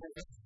Gracias.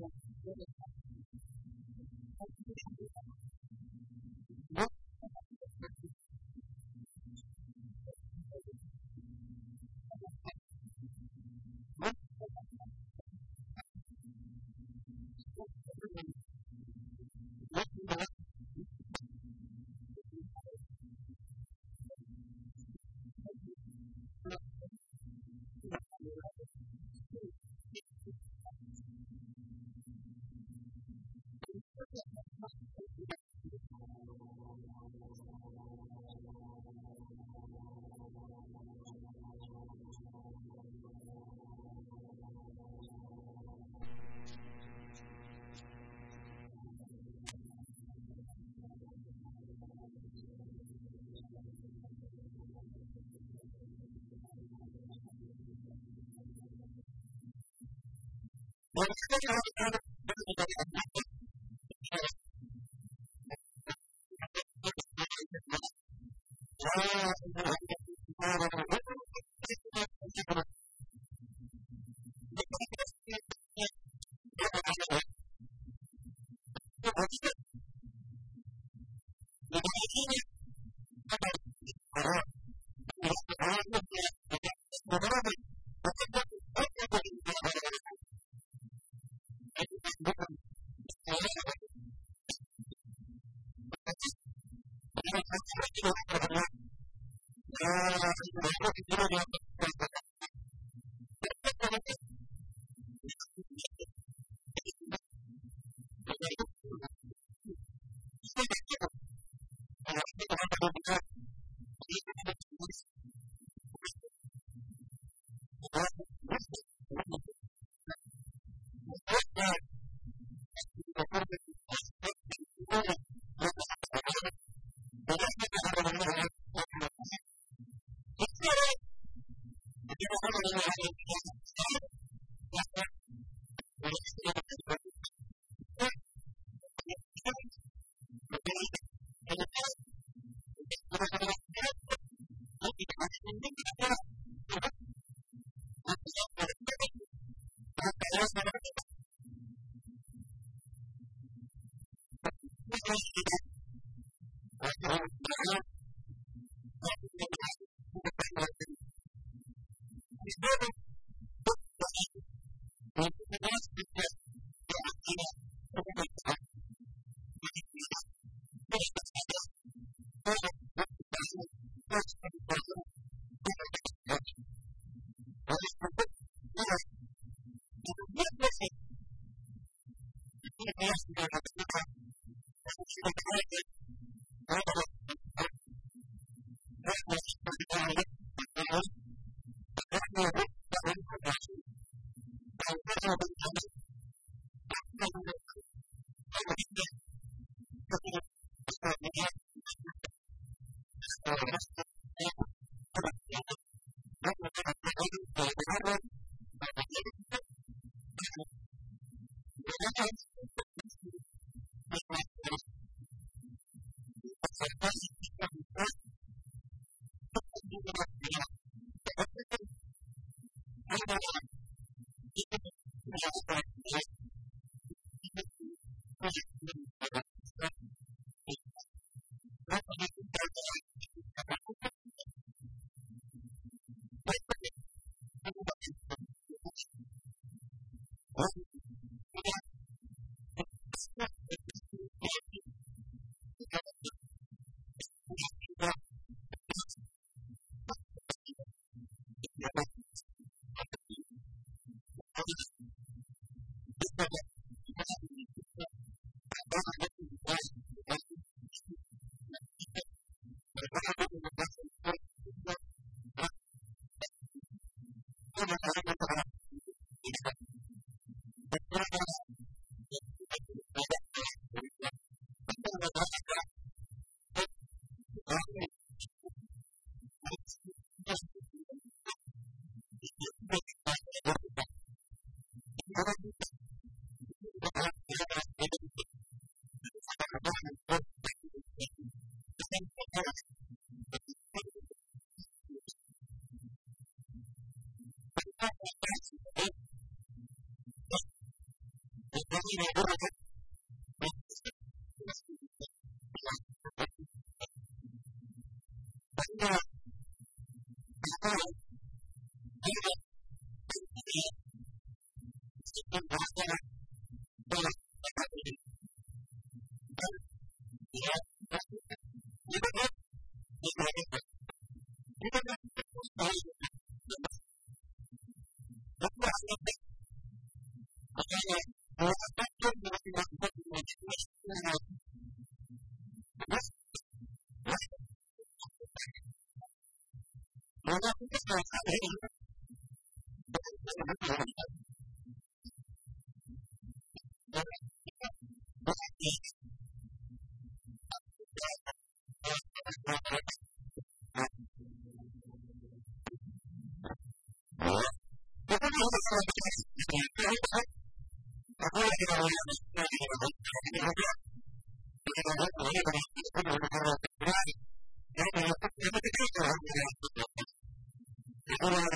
là ومن كان هذا بلغ Thank you. Thank you. Thank you.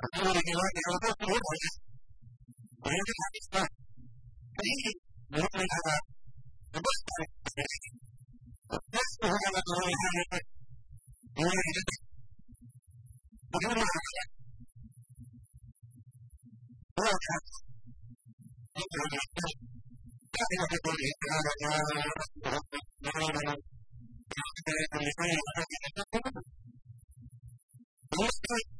Assume que va a llegar otro tiempo, ¿eh? Pero es la misma. Sí, no es nada. No es nada. No es nada. No es nada. No es nada. No es nada. No es nada. Thank you.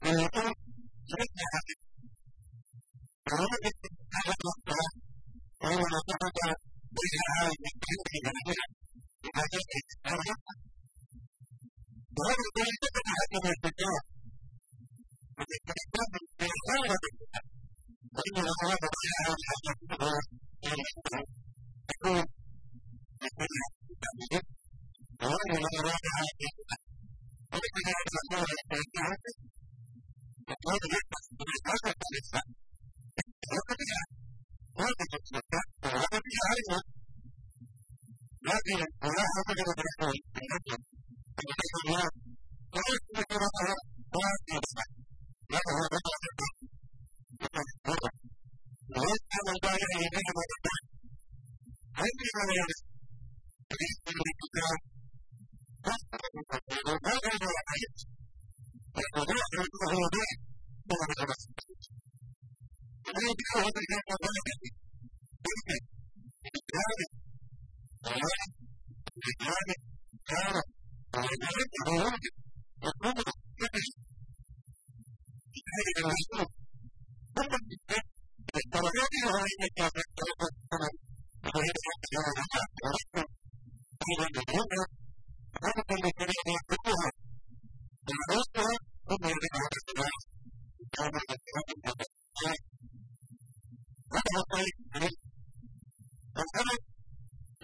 Thank you. earlier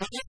Yeah.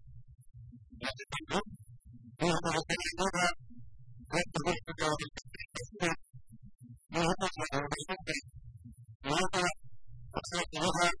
Thank you.